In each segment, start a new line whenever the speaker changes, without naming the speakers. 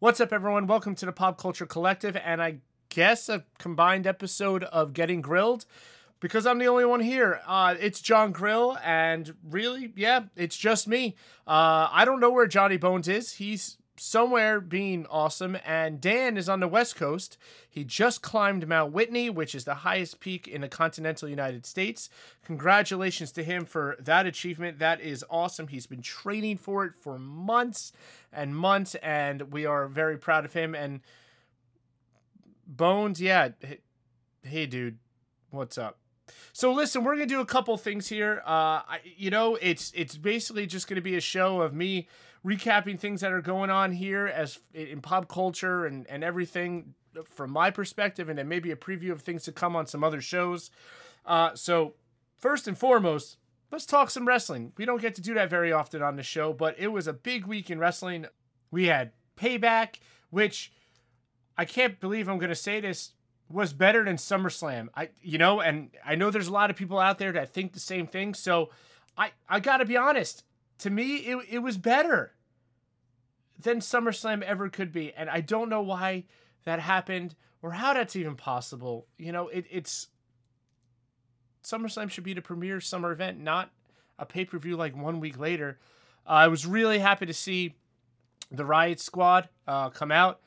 What's up, everyone? Welcome to the Pop Culture Collective, and I guess a combined episode of Getting Grilled because I'm the only one here. Uh, it's Jon Grill, and really, yeah, it's just me. Uh, I don't know where Johnny Bonez is. He's somewhere being awesome, and Dan is on the West Coast. He just climbed Mount Whitney, which is the highest peak in the continental United States. Congratulations to him for that achievement. That is awesome. He's been training for it for months and months, and we are very proud of him. And Bonez, yeah, hey, dude, what's up? So listen, we're gonna do a couple things here. Uh, I, you know, it's it's basically just gonna be a show of me recapping things that are going on here as in pop culture and, and everything from my perspective, and then maybe a preview of things to come on some other shows. Uh, so, first and foremost, let's talk some wrestling. We don't get to do that very often on the show, but it was a big week in wrestling. We had Payback, which I can't believe I'm going to say this was better than SummerSlam. I you know, and I know there's a lot of people out there that think the same thing. So I I got to be honest to me, it, it was better than SummerSlam ever could be. And I don't know why that happened or how that's even possible. You know, it, it's SummerSlam should be the premier summer event, not a pay per view like one week later. Uh, I was really happy to see the Riot Squad uh, come out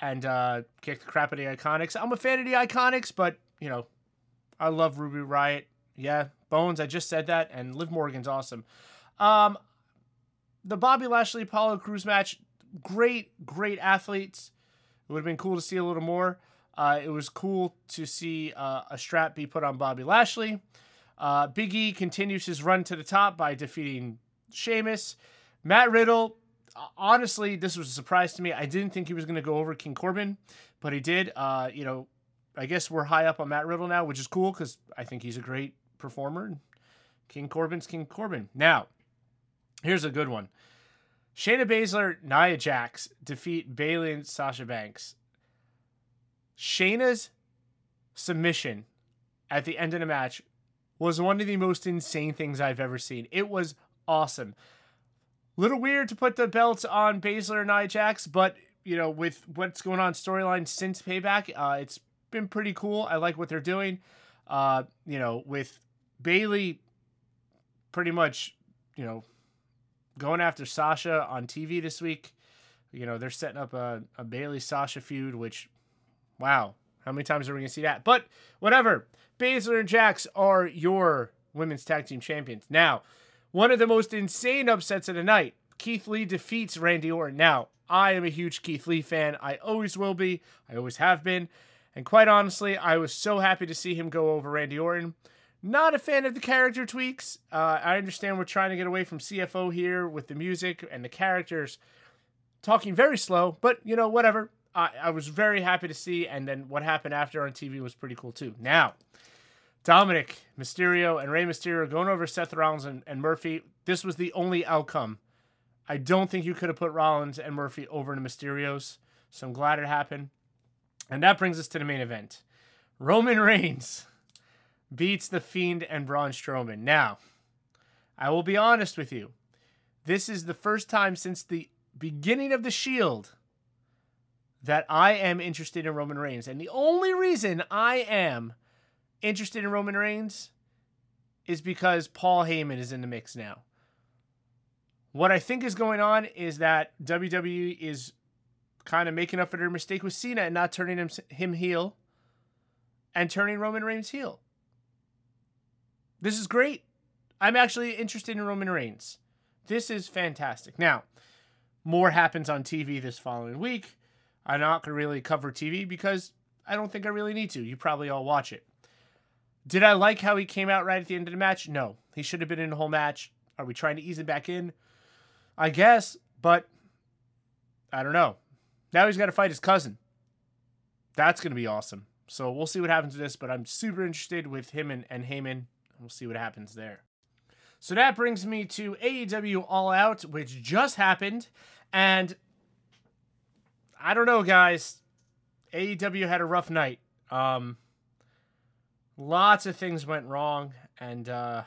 and uh, kick the crap out of the Iconics. I'm a fan of the Iconics, but, you know, I love Ruby Riot. Yeah, Bonez, I just said that, and Liv Morgan's awesome. Um, the Bobby Lashley Apollo Crews match, great, great athletes. It would have been cool to see a little more. Uh, it was cool to see uh, a strap be put on Bobby Lashley. Uh, Big E continues his run to the top by defeating Sheamus. Matt Riddle, honestly, this was a surprise to me. I didn't think he was going to go over King Corbin, but he did. Uh, you know, I guess we're high up on Matt Riddle now, which is cool because I think he's a great performer. King Corbin's King Corbin. Now, Here's a good one. Shayna Baszler, Nia Jax defeat Bayley and Sasha Banks. Shayna's submission at the end of the match was one of the most insane things I've ever seen. It was awesome. Little weird to put the belts on Baszler and Nia Jax, but you know, with what's going on storyline since Payback, uh, it's been pretty cool. I like what they're doing. Uh, you know, with Bayley, pretty much, you know, going after Sasha on TV this week. You know, they're setting up a, a Bayley Sasha feud, which, wow, how many times are we going to see that? But whatever. Baszler and Jax are your women's tag team champions. Now, one of the most insane upsets of the night Keith Lee defeats Randy Orton. Now, I am a huge Keith Lee fan. I always will be. I always have been. And quite honestly, I was so happy to see him go over Randy Orton. Not a fan of the character tweaks. Uh, I understand we're trying to get away from CFO here with the music and the characters talking very slow, but you know, whatever. I, I was very happy to see, and then what happened after on TV was pretty cool too. Now, Dominic Mysterio and Rey Mysterio going over Seth Rollins and, and Murphy. This was the only outcome. I don't think you could have put Rollins and Murphy over to Mysterios, so I'm glad it happened. And that brings us to the main event Roman Reigns beats The Fiend and Braun Strowman. Now, I will be honest with you. This is the first time since the beginning of The Shield that I am interested in Roman Reigns. And the only reason I am interested in Roman Reigns is because Paul Heyman is in the mix now. What I think is going on is that WWE is kind of making up for their mistake with Cena and not turning him, him heel and turning Roman Reigns heel. This is great. I'm actually interested in Roman Reigns. This is fantastic. Now, more happens on TV this following week. I'm not going to really cover TV because I don't think I really need to. You probably all watch it. Did I like how he came out right at the end of the match? No. He should have been in the whole match. Are we trying to ease him back in? I guess, but I don't know. Now he's got to fight his cousin. That's going to be awesome. So we'll see what happens with this, but I'm super interested with him and, and Heyman. We'll see what happens there. So that brings me to AEW All Out, which just happened. And I don't know, guys. AEW had a rough night. Um, lots of things went wrong. And, uh,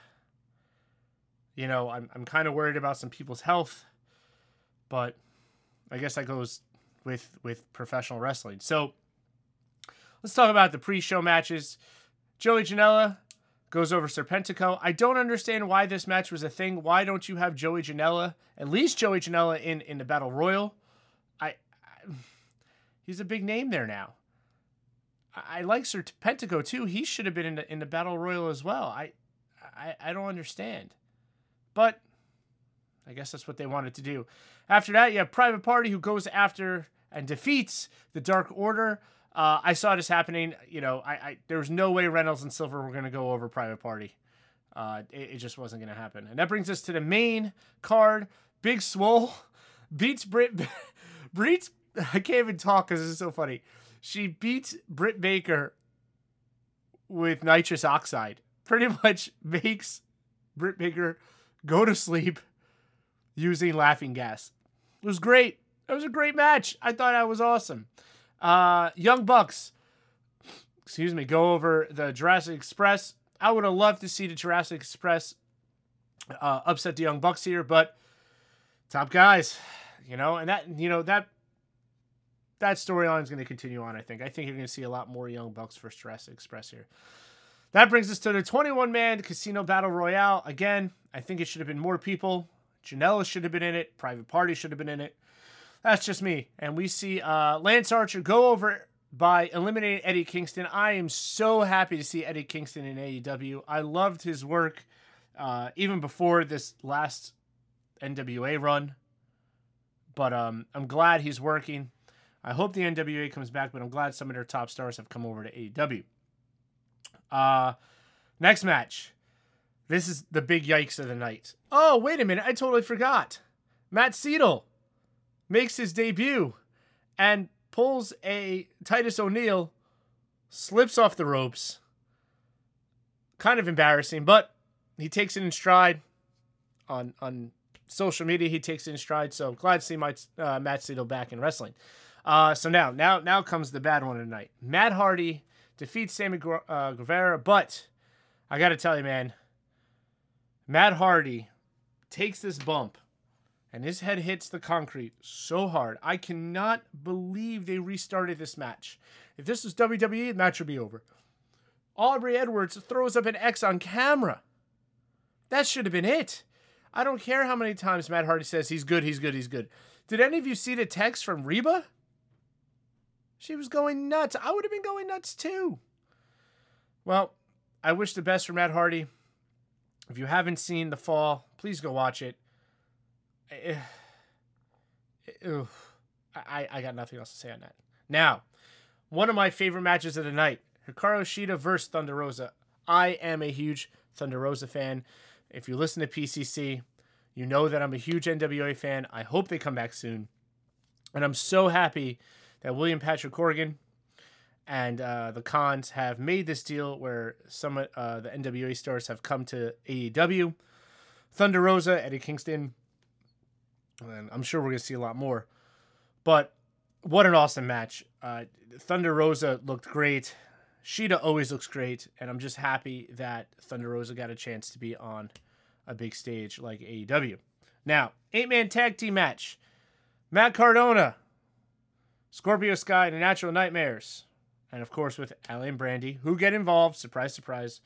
you know, I'm, I'm kind of worried about some people's health. But I guess that goes with with professional wrestling. So let's talk about the pre-show matches. Joey Janela goes over Serpentico. I don't understand why this match was a thing. Why don't you have Joey Janela, at least Joey Janela in in the Battle Royal? I, I he's a big name there now. I, like Serpentico too. He should have been in the in the Battle Royal as well. I I, I don't understand. But I guess that's what they wanted to do. After that, you have Private Party who goes after and defeats the Dark Order. Uh, I saw this happening. You know, I, I there was no way Reynolds and Silver were going to go over Private Party. Uh, it, it just wasn't going to happen. And that brings us to the main card. Big Swole beats Britt. beats. I can't even talk because is so funny. She beats Britt Baker with nitrous oxide. Pretty much makes Britt Baker go to sleep using laughing gas. It was great. It was a great match. I thought that was awesome. Uh, Young Bucks, excuse me, go over the Jurassic Express. I would have loved to see the Jurassic Express uh, upset the Young Bucks here, but top guys, you know, and that you know that that storyline is going to continue on. I think. I think you're going to see a lot more Young Bucks versus Jurassic Express here. That brings us to the 21 man Casino Battle Royale. Again, I think it should have been more people. Janela should have been in it. Private Party should have been in it. That's just me. And we see uh, Lance Archer go over by eliminating Eddie Kingston. I am so happy to see Eddie Kingston in AEW. I loved his work uh, even before this last NWA run. But um, I'm glad he's working. I hope the NWA comes back, but I'm glad some of their top stars have come over to AEW. Uh, next match. This is the big yikes of the night. Oh, wait a minute. I totally forgot. Matt Sydal makes his debut and pulls a Titus O'Neil, slips off the ropes. Kind of embarrassing, but he takes it in stride on on social media. He takes it in stride. So glad to see my, uh, Matt Sydal back in wrestling. Uh, so now, now, now comes the bad one tonight. Matt Hardy defeats Sammy uh, Guevara, but I got to tell you, man, Matt Hardy takes this bump and his head hits the concrete so hard. I cannot believe they restarted this match. If this was WWE, the match would be over. Aubrey Edwards throws up an X on camera. That should have been it. I don't care how many times Matt Hardy says he's good, he's good, he's good. Did any of you see the text from Reby? She was going nuts. I would have been going nuts too. Well, I wish the best for Matt Hardy. If you haven't seen The Fall, please go watch it. Eh, I, I got nothing else to say on that. Now, one of my favorite matches of the night Hikaru Shida versus Thunder Rosa. I am a huge Thunder Rosa fan. If you listen to PCC, you know that I'm a huge NWA fan. I hope they come back soon. And I'm so happy that William Patrick Corgan and uh, the Khans have made this deal where some uh, the NWA stars have come to AEW. Thunder Rosa, Eddie Kingston, and I'm sure we're gonna see a lot more. But what an awesome match! Uh, Thunder Rosa looked great. Shida always looks great, and I'm just happy that Thunder Rosa got a chance to be on a big stage like AEW. Now, eight man tag team match: Matt Cardona, Scorpio Sky, and Natural Nightmares and of course with Allie and Brandi, who get involved, surprise, surprise,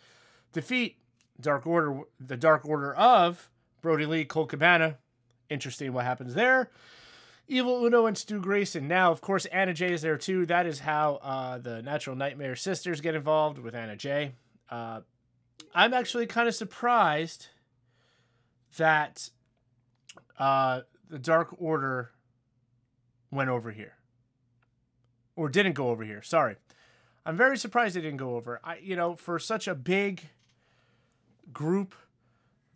defeat Dark Order, the Dark Order of Brodie Lee, Colt Cabana. Interesting what happens there. Evil Uno and Stu Grayson. Now, of course, Anna Jay is there too. That is how uh, the Natural Nightmare sisters get involved with Anna Jay. Uh, I'm actually kind of surprised that uh, the Dark Order went over here. Or didn't go over here. Sorry. I'm very surprised they didn't go over. I, you know, for such a big group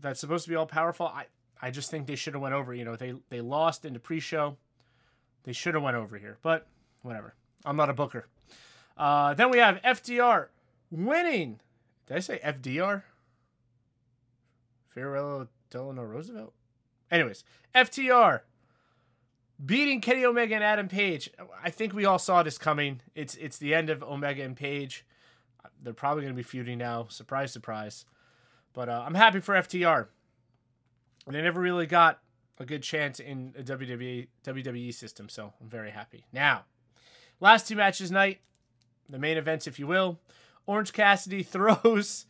that's supposed to be all powerful, I, I just think they should have went over. You know, they they lost in the pre-show. They should have went over here, but whatever. I'm not a booker. Uh, then we have FDR winning. Did I say FDR? Farewell Delano Roosevelt. Anyways, FTR beating Kenny Omega and Adam Page. I think we all saw this coming. It's it's the end of Omega and Page. They're probably going to be feuding now. Surprise, surprise. But uh, I'm happy for FTR. They never really got a good chance in a WWE WWE system. So I'm very happy. Now, last two matches night, the main events, if you will. Orange Cassidy throws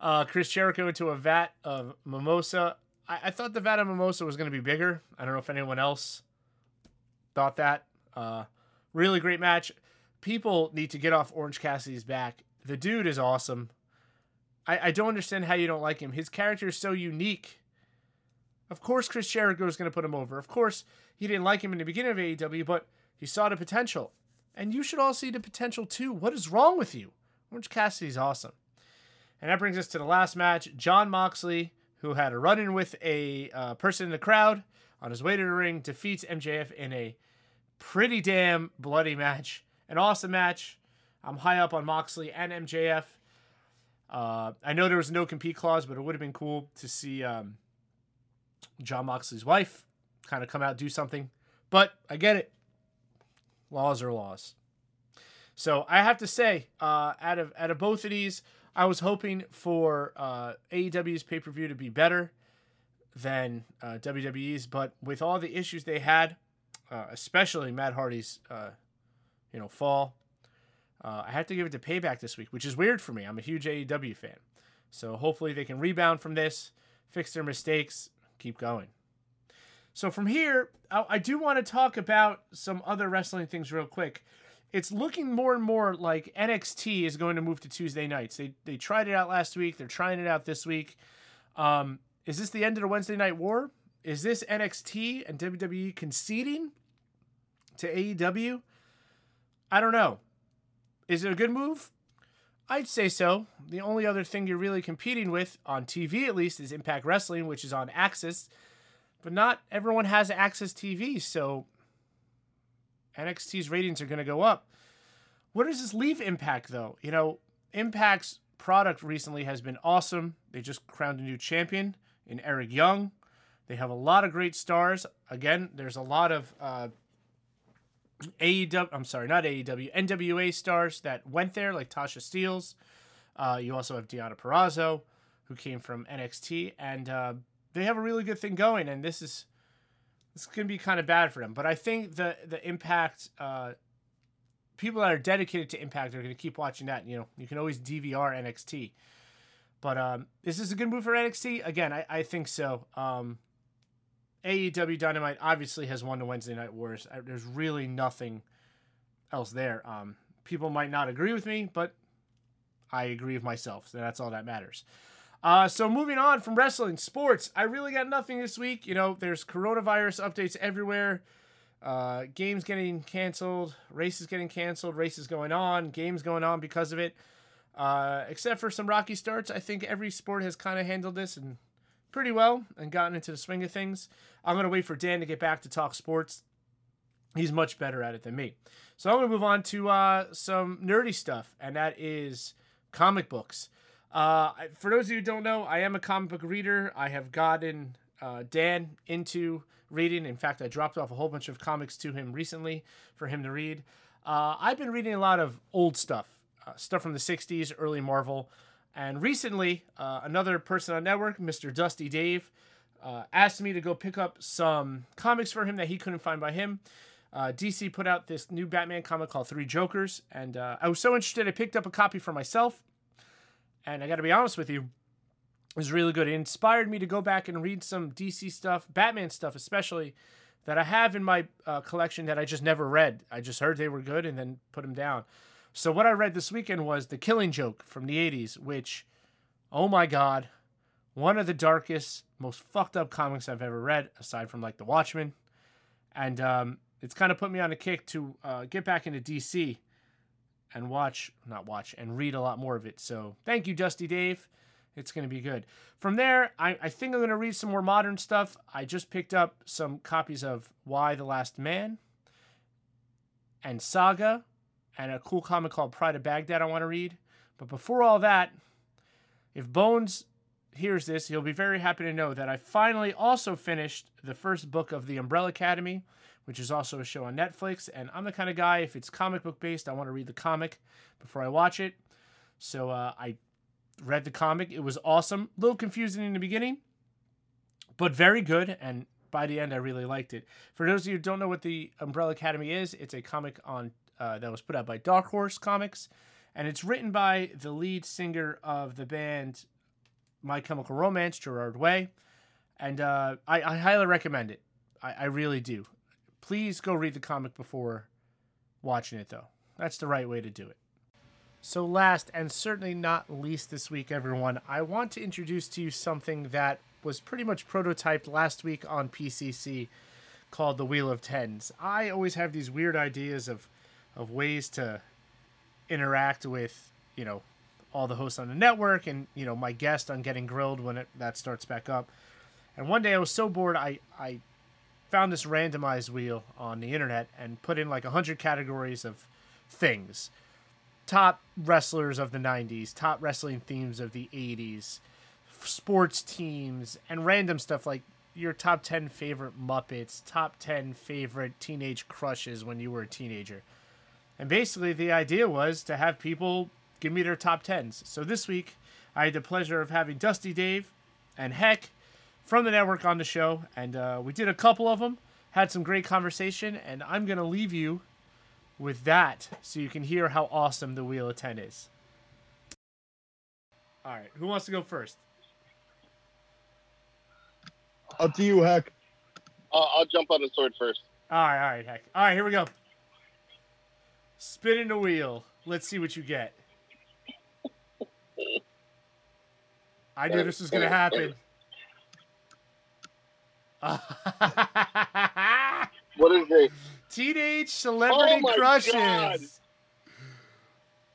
uh, Chris Jericho into a vat of mimosa. I, I thought the vat of mimosa was going to be bigger. I don't know if anyone else thought that. Uh, really great match. People need to get off Orange Cassidy's back. The dude is awesome. I, I don't understand how you don't like him. His character is so unique. Of course, Chris Jericho is going to put him over. Of course, he didn't like him in the beginning of AEW, but he saw the potential. And you should all see the potential too. What is wrong with you? Orange Cassidy's awesome. And that brings us to the last match. Jon Moxley, who had a run in with a uh, person in the crowd on his way to the ring, defeats MJF in a pretty damn bloody match. An awesome match. I'm high up on Moxley and MJF. Uh, I know there was no compete clause, but it would have been cool to see um, Jon Moxley's wife kind of come out do something. But I get it. Laws are laws. So I have to say, uh, out of out of both of these, I was hoping for uh, AEW's pay per view to be better than uh, WWE's, but with all the issues they had, uh, especially Matt Hardy's, uh, you know, fall, uh, I have to give it to Payback this week, which is weird for me. I'm a huge AEW fan. So hopefully they can rebound from this, fix their mistakes, keep going. So from here, I, do want to talk about some other wrestling things real quick. It's looking more and more like NXT is going to move to Tuesday nights. They they tried it out last week. They're trying it out this week. Um, is this the end of the Wednesday Night War? Is this NXT and WWE conceding to AEW? I don't know. Is it a good move? I'd say so. The only other thing you're really competing with, on TV at least, is Impact Wrestling, which is on AXS. But not everyone has AXS TV, so NXT's ratings are going to go up. Where does this leave Impact, though? You know, Impact's product recently has been awesome. They just crowned a new champion in Eric Young. They have a lot of great stars. Again, there's a lot of uh, AEW, I'm sorry, not AEW, NWA stars that went there, like Tasha Steelz. Uh, you also have Deonna Purrazzo, who came from NXT, and uh, they have a really good thing going. And this is this is gonna be kind of bad for them. But I think the the Impact uh, people that are dedicated to Impact are gonna keep watching that. You know, you can always DVR NXT. But um, is this a good move for NXT? Again, I, I think so. Um, AEW Dynamite obviously has won the Wednesday Night Wars. There's really nothing else there. Um, people might not agree with me, but I agree with myself. So that's all that matters. Uh, so moving on from wrestling, sports. I really got nothing this week. You know, there's coronavirus updates everywhere. Uh, games getting canceled, races getting canceled, races going on, games going on because of it. Uh, except for some rocky starts, I think every sport has kind of handled this and pretty well and gotten into the swing of things. I'm going to wait for Dan to get back to talk sports. He's much better at it than me. So I'm going to move on to uh, some nerdy stuff, and that is comic books. Uh, for those of you who don't know, I am a comic book reader. I have gotten uh, Dan into reading. In fact, I dropped off a whole bunch of comics to him recently for him to read. Uh, I've been reading a lot of old stuff, uh, stuff from the 60s, early Marvel. And recently, uh, another person on network, Mr. Dusty Dave, uh, asked me to go pick up some comics for him that he couldn't find by him. Uh, DC put out this new Batman comic called Three Jokers, and uh, I was so interested, I picked up a copy for myself. And I got to be honest with you, it was really good. It inspired me to go back and read some DC stuff, Batman stuff especially, that I have in my uh, collection that I just never read. I just heard they were good and then put them down. So what I read this weekend was The Killing Joke from the 80s, which, oh my God, one of the darkest, most fucked up comics I've ever read, aside from like The Watchmen. And um, it's kind of put me on a kick to uh, get back into DC and watch, not watch, and read a lot more of it. So thank you, Dusty Dave. It's going to be good. From there, I, I think I'm going to read some more modern stuff. I just picked up some copies of Y the Last Man and Saga and a cool comic called Pride of Baghdad I want to read. But before all that, if Bonez hears this, he'll be very happy to know that I finally also finished the first book of The Umbrella Academy, which is also a show on Netflix. And I'm the kind of guy, if it's comic book based, I want to read the comic before I watch it. So uh, I read the comic. It was awesome. A little confusing in the beginning, but very good. And by the end, I really liked it. For those of you who don't know what the Umbrella Academy is, it's a comic on uh, that was put out by Dark Horse Comics, and it's written by the lead singer of the band My Chemical Romance, Gerard Way, and uh, I, I highly recommend it. I, I really do. Please go read the comic before watching it, though. That's the right way to do it. So, last and certainly not least this week, everyone, I want to introduce to you something that was pretty much prototyped last week on PCC called the Wheel of Tens. I always have these weird ideas of, of ways to interact with, you know, all the hosts on the network and, you know, my guest on Getting Grilled when it, that starts back up. And one day I was so bored, I, I found this randomized wheel on the internet and put in like 100 categories of things top wrestlers of the 90s, top wrestling themes of the 80s, sports teams, and random stuff like your top 10 favorite Muppets, top 10 favorite teenage crushes when you were a teenager. And basically, the idea was to have people give me their top 10s. So this week, I had the pleasure of having Dusty Dave and Hec from the network on the show, and uh, we did a couple of them, had some great conversation, and I'm going to leave you with that so you can hear how awesome the Wheel of 10 is. All right, who wants to go first?
Up to you, Hec.
I'll, I'll jump on the sword first.
All right, all right, Hec. All right, here we go. Spinning the wheel. Let's see what you get. I knew this was going to happen.
What is it?
Teenage celebrity
Oh
crushes.
God.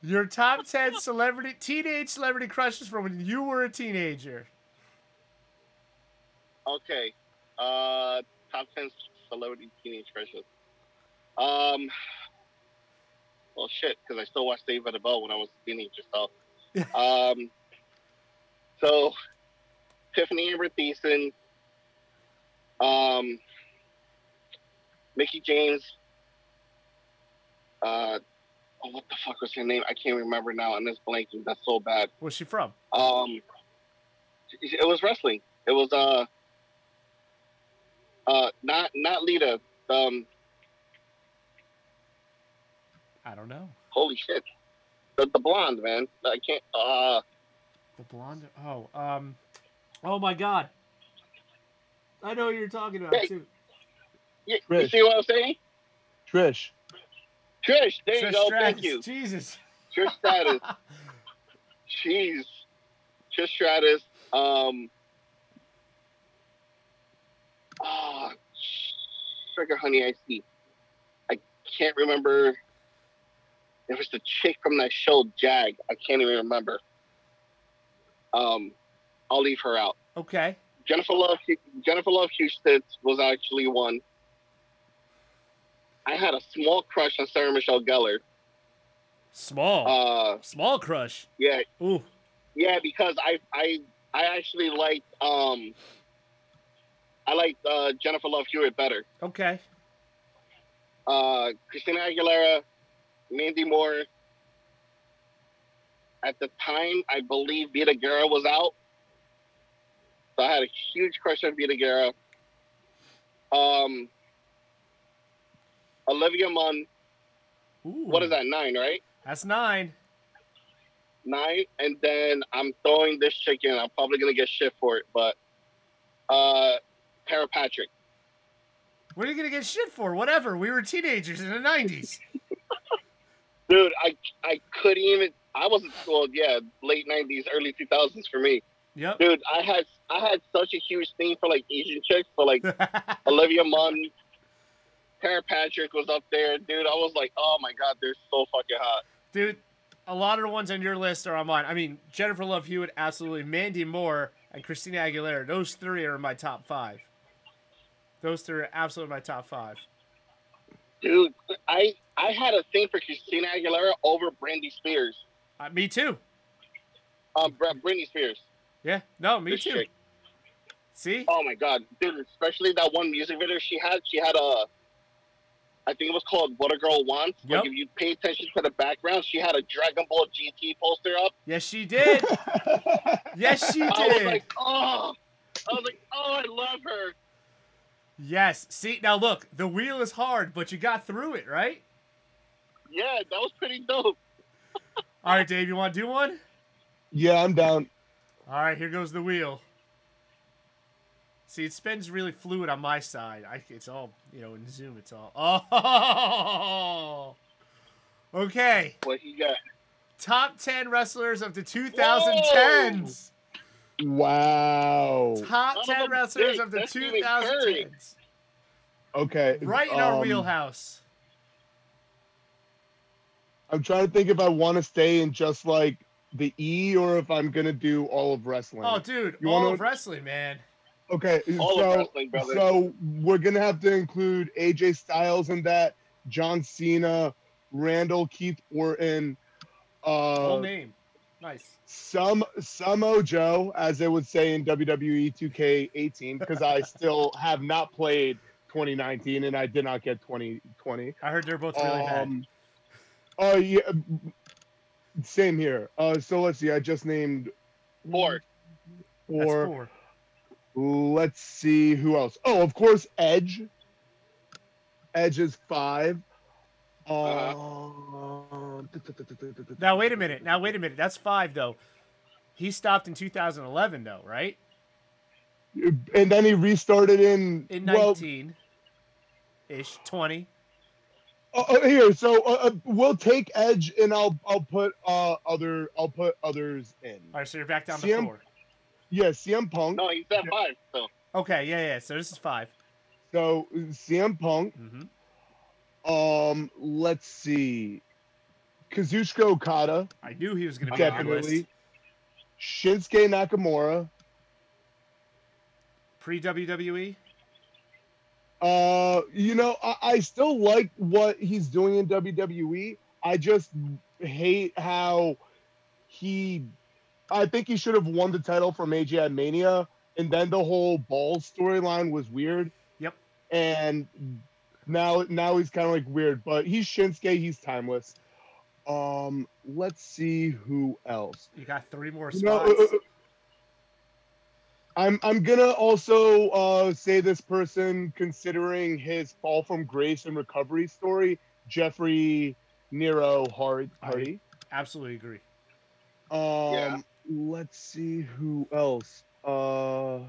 Your top 10 celebrity teenage celebrity crushes from when you were a teenager.
Okay. Uh, top ten celebrity teenage crushes. Um. Well, shit, because I still watched Saved by the Bell when I was a teenager. So, um. So, Tiffani Amber Thiessen. Um. Mickie James. Uh. Oh, what the fuck was her name? I can't remember now, and it's blanking. That's so bad.
Where's she from?
Um, it was wrestling. It was uh, uh, not not Lita. Um,
I don't know.
holy shit, the, the blonde man. I can't. Uh,
The blonde. Oh, um. Oh my god. I know what you're talking about
Hey.
too.
you, you
Trish.
see what I'm saying?
Trish.
Trish, there you go.
Stratus.
Thank you,
Jesus.
Trish Stratus. Jeez, Trish Stratus. Um, ah, Sugar Honey I see. I can't remember. It was the chick from that show, Jag. I can't even remember. Um, I'll leave her out.
Okay.
Jennifer Love Jennifer Love Hewitt was actually one. I had a small crush on Sarah Michelle Gellar.
Small.
Uh,
Small crush.
yeah,
Ooh.
yeah, because I I I actually liked um I liked uh, Jennifer Love Hewitt better.
Okay.
Uh, Christina Aguilera, Mandy Moore. At the time, I believe Vida Guerra was out, so I had a huge crush on Vida Guerra. Um, Olivia Munn.
Ooh.
What is that? Nine, right?
That's nine.
nine, and then I'm throwing this chick in. I'm probably gonna get shit for it, but uh, Tera Patrick.
What are you gonna get shit for? Whatever. We were teenagers in the '90s.
Dude, I I couldn't even. I wasn't well, yeah, late '90s, early 2000s for me,
Yep.
dude. I had I had such a huge thing for like Asian chicks, for like Olivia Munn, Tera Patrick was up there, dude. I was like, oh my god, they're so fucking hot.
Dude, a lot of the ones on your list are on mine. I mean, Jennifer Love Hewitt, absolutely. Mandy Moore and Christina Aguilera. Those three are in my top five. Those three are absolutely my top five.
Dude, I I had a thing for Christina Aguilera over Brandy Spears.
Uh, me too.
Um, Br- Britney Spears.
Yeah. No, me
This
too.
chick.
See?
Oh my god, dude! Especially that one music video she had. She had a, I think it was called "What a Girl Wants."
Yep.
Like if you pay attention to the background, she had a Dragon Ball GT poster up.
Yes, she did. yes, she did.
I was
did.
like, oh, I was like, oh, I love her.
Yes. See, now look, the wheel is hard, but you got through it, right?
Yeah, that was pretty dope.
All right, Dave, you want to do one?
Yeah, I'm down.
All right, here goes the wheel. See, it spins really fluid on my side. I, it's all, you know, in Zoom, it's all. Oh! Okay.
What you got?
Top 10 wrestlers of the 2010s.
Wow.
Top
Son
10 wrestlers
bitch,
of the
that's
2010s.
Okay.
Right in our
um,
wheelhouse.
I'm trying to think if I want to stay in just like the E or if I'm gonna do all of wrestling.
Oh, dude,
You
all
wanna-
of wrestling, man.
Okay,
All
so
of wrestling, brother.
so we're gonna have to include AJ Styles in that, John Cena, Randall, Keith Orton,
Full
uh,
name. Nice.
some Samoa Joe, as they would say in WWE 2K18, because I still have not played 2019 and I did not get 2020.
I heard they're both really bad.
Um, oh yeah, same here. Uh, so let's see. I just named
Four.
That's
four.
four.
Let's see who else. Oh, of course, Edge. Edge is five. Uh,
Now, wait a minute. Now, wait a minute. That's five, though. He stopped in 2011, though, right?
and then he restarted in,
In
well
19 ish, 20.
Uh, uh, here. So uh, uh, we'll take Edge, and I'll I'll put uh other I'll put others in.
All right, so you're back down to
CM
four.
Yeah, CM Punk.
No, he's at five. So
Okay, yeah, yeah. So this is five.
So CM Punk.
hmm
Um, let's see. Kazuchika Okada,
I knew he was going to be on your
definitely. Shinsuke Nakamura.
Pre WWE.
Uh, you know, I, I still like what he's doing in WWE. I just hate how he. I think he should have won the title from AJ at Mania, and then the whole ball storyline was weird.
Yep.
And now, now he's kind of like weird, but he's Shinsuke. He's timeless. Um, let's see who else.
You got three more
You know,
spots.
uh, uh, I'm I'm gonna also uh, say this person, considering his fall from grace and recovery story, Jeffrey Nero Hard
I-
Hardy.
Absolutely agree.
Um,
Yeah.
let's see who else. Uh,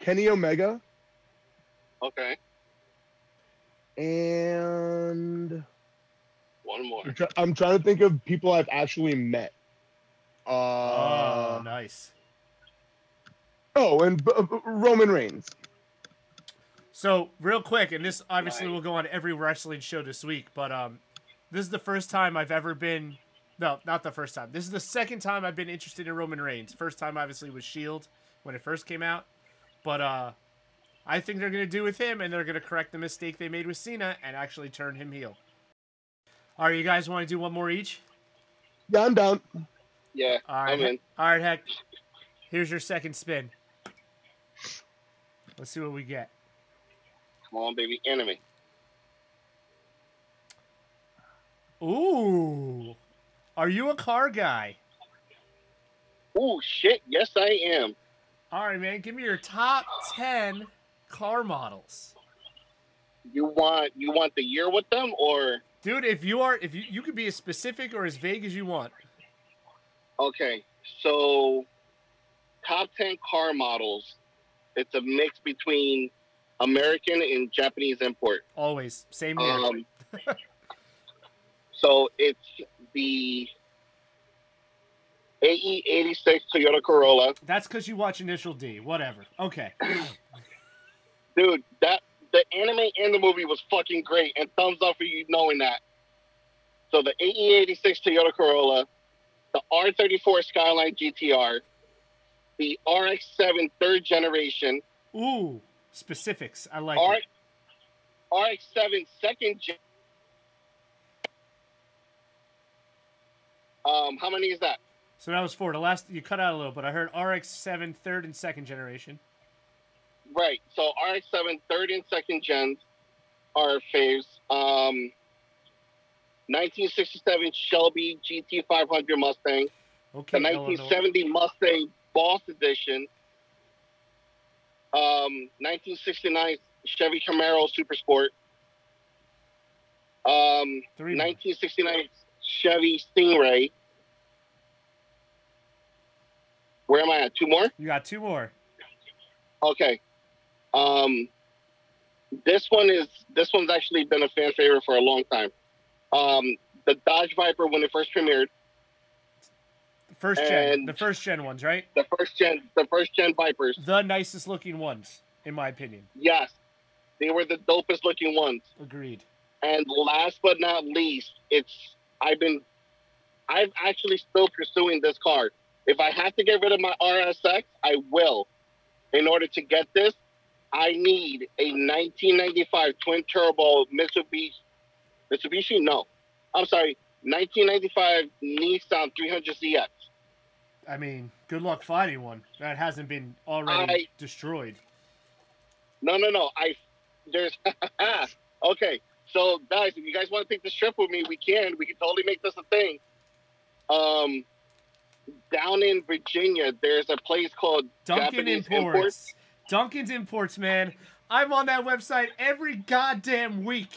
Kenny Omega
okay,
and
one more.
I'm, try- I'm trying to think of people I've actually met. Uh,
oh, nice.
Oh, and B- B- Roman Reigns.
So, real quick, and this obviously
Right.
will go on every wrestling show this week, but um, this is the first time I've ever been. No, not the first time. This is the second time I've been interested in Roman Reigns. First time, obviously, was Shield when it first came out, but uh, I think they're gonna do with him, and they're gonna correct the mistake they made with Cena and actually turn him heel. All right, you guys want to do one more each?
Yeah, I'm down.
Yeah,
All right,
I'm in.
all right, Hec. Here's your second spin. Let's see what we get.
Come on, baby, enemy.
Ooh, are you a car guy?
Oh shit! Yes, I am.
All right, man. Give me your top ten car models,
You want you want the year with them or
dude. If you are, if you you could be as specific or as vague as you want.
okay? So, top ten car models. It's a mix between American and Japanese import.
Always same here.
Um, so it's the AE86 Toyota Corolla.
That's because you watch Initial D. Whatever. Okay.
Dude, that the anime and the movie was fucking great, and thumbs up for you knowing that. So the AE86 Toyota Corolla, the R34 Skyline GTR, the RX7 third generation,
Ooh, specifics. I like
R-
it.
RX7 second gen. Um, how many is that?
So that was four. The last you cut out a little, but I heard RX-7 third and second generation.
Right. So RX-7 third and second gens are faves. Um, 1967 Shelby GT500 Mustang,
Okay.
the
Eleanor.
1970 Mustang Boss Edition, Um, 1969 Chevy Camaro Super Sport. Um, 1969 Chevy Stingray. Where am I at? Two more?
You got two more.
Okay. Um, this one is this one's actually been a fan favorite for a long time. Um, the Dodge Viper when it first premiered,
first gen. The first gen ones, right?
the first gen, the first gen Vipers.
The nicest looking ones, in my opinion.
Yes, they were the dopest looking ones.
Agreed.
And last but not least, it's I've been I've actually still pursuing this car. If I have to get rid of my RSX, I will. In order to get this, I need a 1995 twin turbo Mitsubishi Mitsubishi? No. I'm sorry, 1995 Nissan 300ZX.
I mean, good luck finding one that hasn't been already
I-
destroyed.
No, no, no. I there's okay. So guys, if you guys want to take this trip with me, we can. We can totally make this a thing. Um, down in Virginia, there's a place called
Duncan
Japanese
Imports.
Imports.
Duncan's Imports, man. I'm on that website every goddamn week.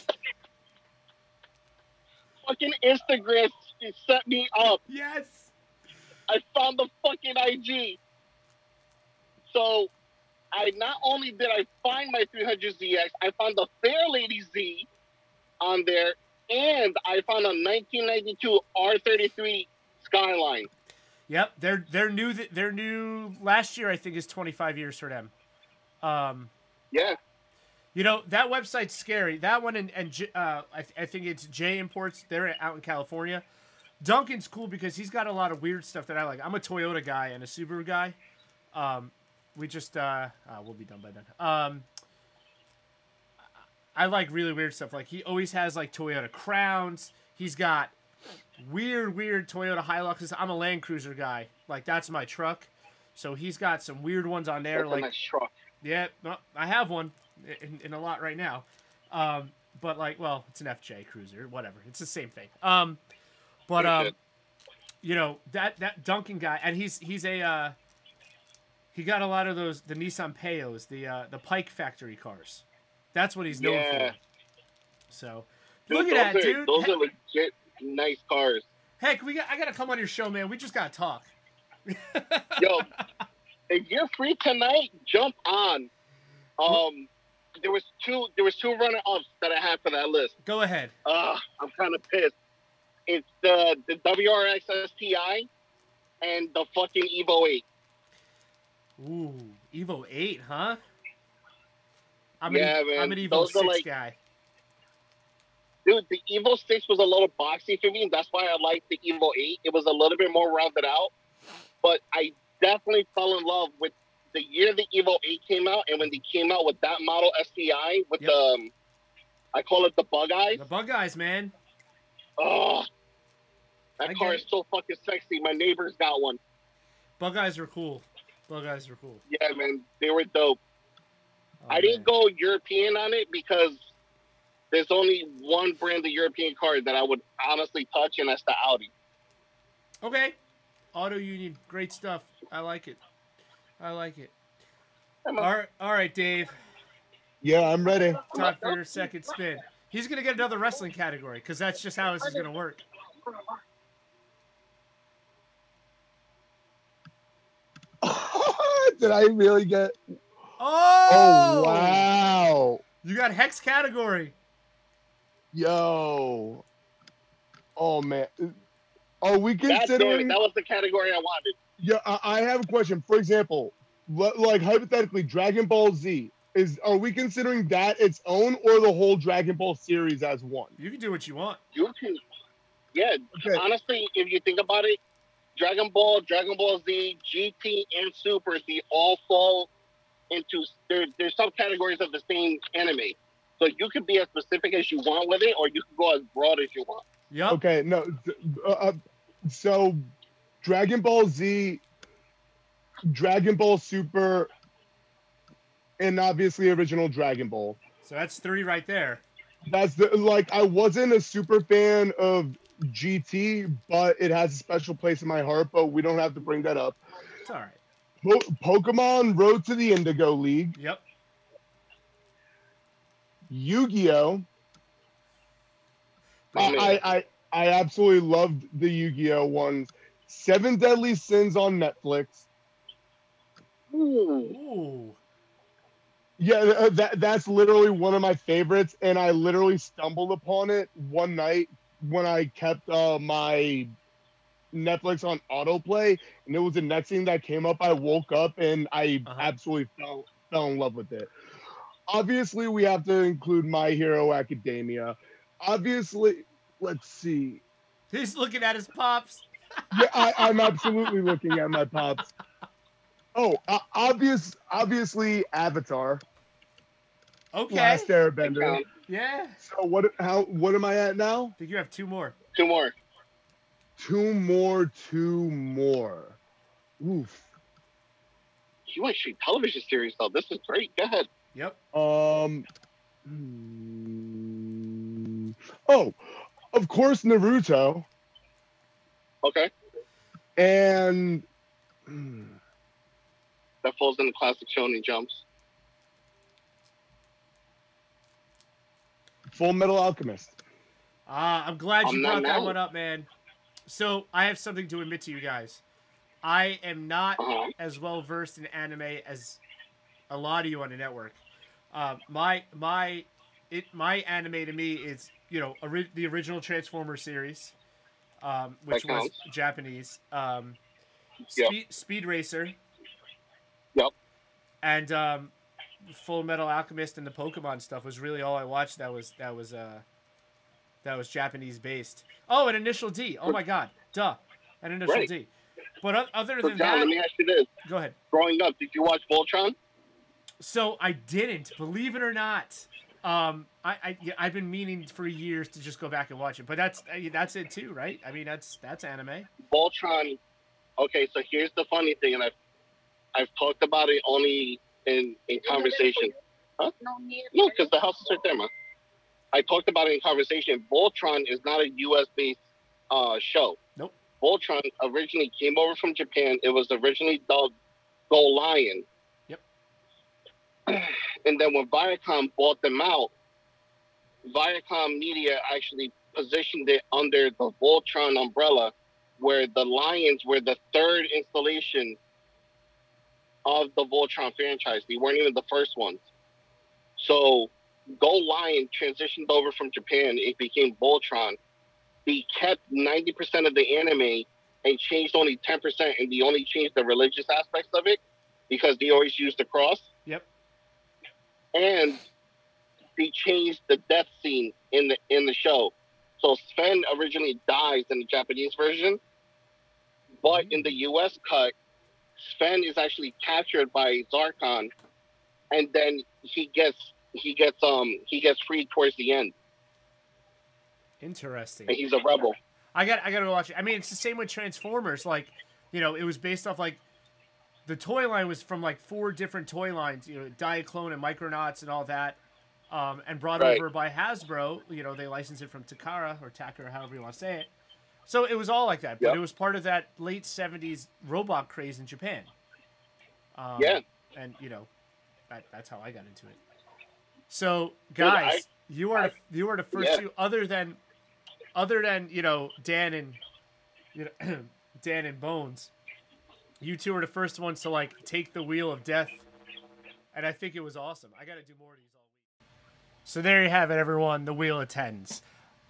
Fucking Instagram set me up.
Yes.
I found the fucking IG. So, I not only did I find my 300ZX, I found the Fair Lady Z on there, and I found a 1992 R33 Skyline.
Yep, they're they're new. th- They're new. Last year, I think, is 25 years for them. Um,
Yeah,
you know that website's scary. That one and and uh, I, th- I think it's J Imports. They're out in California. Duncan's cool because he's got a lot of weird stuff that I like. I'm a Toyota guy and a Subaru guy. Um, we just uh, uh we'll be done by then. Um, I like really weird stuff. Like he always has like Toyota Crowns. He's got weird, weird Toyota Hiluxes. I'm a Land Cruiser guy. Like that's my truck. So he's got some weird ones on there.
that's
like
a nice truck.
yeah, no, I have one in, in a lot right now. Um, but like, well, it's an FJ Cruiser, whatever. It's the same thing. Um, but um, you know that that Duncan guy, and he's he's a uh, he got a lot of those the Nissan Payos, the uh, the Pike factory cars. That's what he's known
Yeah.
for. So
Dude,
look at that,
are,
dude.
Those
Hec,
are legit nice cars.
Hec, we got I gotta come on your show, man. We just gotta talk.
Yo, if you're free tonight, jump on. Um, there was two. There was two runner ups that I had for that list.
Go ahead.
Uh, I'm kind of pissed. It's the the WRX STI and the fucking Evo 8.
Ooh, Evo Eight, huh? I'm
Yeah,
an,
man.
I'm an Evo
Those
Six
like-
guy.
Dude, the Evo 6 was a little boxy for me. And that's why I liked the Evo 8. It was a little bit more rounded out. But I definitely fell in love with the year the Evo 8 came out and when they came out with that model STI with
Yep.
the, um, I call it the bug eyes.
The bug eyes, man.
Oh, that
get
car is so fucking sexy. My neighbors got one.
Bug eyes are cool. Bug eyes are cool.
Yeah, man, they were dope.
Oh,
I didn't go European on it because there's only one brand of European car that I would honestly touch, and that's the Audi.
Okay. Auto Union, great stuff. I like it. I like it.
I'm
All
a-
right, all right, Dave.
Yeah, I'm ready.
Time for your second spin. He's gonna get another wrestling category because that's just how this is gonna work.
Did I really get?
Oh,
Oh wow,
You got Hec's category.
yo. Oh man, are we
That's
considering?
That was the category I wanted.
Yeah, I, I have a question. For example, like hypothetically, Dragon Ball Z is. Are we considering that its own or the whole Dragon Ball series as one?
You can do what you want.
You can, yeah.
Okay.
Honestly, if you think about it, Dragon Ball, Dragon Ball Z, GT, and Super, they all fall into there. There's subcategories of the same anime. So you could be as specific as you want with it, or you can go as broad as you want.
Yeah.
Okay, no. Uh, uh, so, Dragon Ball Z, Dragon Ball Super, and obviously original Dragon Ball.
So that's three right there.
That's the like. I wasn't a super fan of GT, but it has a special place in my heart. But we don't have to bring that up.
It's all right.
Po- Pokemon Road to the Indigo League,
Yep.
Yu-Gi-Oh.
Oh.
I, I I absolutely loved the Yu-Gi-Oh ones. Seven Deadly Sins on Netflix.
Ooh.
Ooh.
Yeah, uh, that that's literally one of my favorites, and I literally stumbled upon it one night when I kept uh, my Netflix on autoplay, and it was the next thing that came up. I woke up and I
Uh-huh.
absolutely fell fell in love with it. Obviously, we have to include My Hero Academia. Obviously, let's see.
He's looking at his pops.
Yeah, I, I'm absolutely looking at my pops. Oh, uh, obvious, obviously, Avatar,
Okay.
Last Airbender.
Count.
Yeah.
So what? How? What am I at now?
I think you have two more.
Two more.
Two more. Two more. Oof.
You want straight television series though? This is great. Go ahead.
Yep.
Um. hmm. Oh, of course, Naruto
Okay.
and. hmm,
That falls in the classic shonen jumps.
Full Metal Alchemist.
Ah, I'm glad you
I'm
brought that one up, man. So I have something to admit to you guys. I am not
Uh-huh.
as well versed in anime as a lot of you on the network. Uh, my my it my anime to me is you know ori- the original Transformer series, um, which
That
was
counts.
Japanese. Um,
Yep.
Speed, Speed Racer.
Yep.
And um, Full Metal Alchemist and the Pokemon stuff was really all I watched. That was that was uh that was Japanese based. Oh, and Initial D. Oh my God, duh, an Initial
Right.
D. But other
So
than
Jon, let
that,
me ask you this:
go ahead.
Growing up, did you watch Voltron?
So I didn't, believe it or not. Um, I, I yeah, I've been meaning for years to just go back and watch it, but that's uh, that's it too, right? I mean, that's that's anime.
Voltron. Okay, so here's the funny thing, and I've I've talked about it only in in conversation. Huh? No, because the house is right there, man. I talked about it in conversation. Voltron is not a U.S. based uh, show.
Nope.
Voltron originally came over from Japan. It was originally dubbed Go Lion.
Yep.
And then when Viacom bought them out, Viacom Media actually positioned it under the Voltron umbrella, where the Lions were the third installation of the Voltron franchise. They weren't even the first ones. So Go Lion transitioned over from Japan. It became Voltron. They kept 90% of the anime and changed only 10%, and they only changed the religious aspects of it because they always used the cross.
Yep.
And they changed the death scene in the in the show. So Sven originally dies in the Japanese version, but in the US cut, Sven is actually captured by Zarkon, and then he gets he gets um he gets freed towards the end,
Interesting.
and he's a rebel.
I got I got to watch it. I mean, it's the same with Transformers. Like, you know, it was based off like the toy line was from like four different toy lines. You know, Diaclone and Micronauts and all that. Um, and brought
Right.
over by Hasbro. You know, they licensed it from Takara or Takara, however you want to say it. So it was all like that, but
Yep.
it was part of that late '70s robot craze in Japan. Um,
Yeah.
and you know, that, that's how I got into it. So,
Dude, I-
guys, you are the, you are the first
Yeah.
two, other than other than you know Dan and you know Dan and Bonez. You two are the first ones to like take the wheel of death, and I think it was awesome. I got to do more of these all week. So there you have it, everyone. The wheel of tens.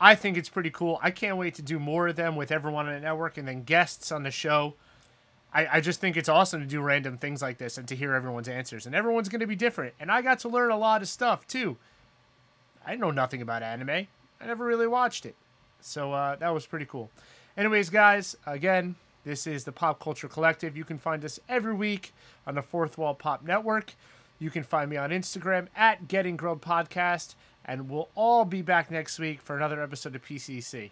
I think it's pretty cool. I can't wait to do more of them with everyone on the network and then guests on the show. I, I just think it's awesome to do random things like this and to hear everyone's answers. And everyone's going to be different. And I got to learn a lot of stuff too. I know nothing about anime. I never really watched it. So uh, that was pretty cool. Anyways, guys, again, this is the Pop Culture Collective. You can find us every week on the Fourth Wall Pop Network. You can find me on Instagram at Getting Grilled Podcast. And we'll all be back next week for another episode of PCC.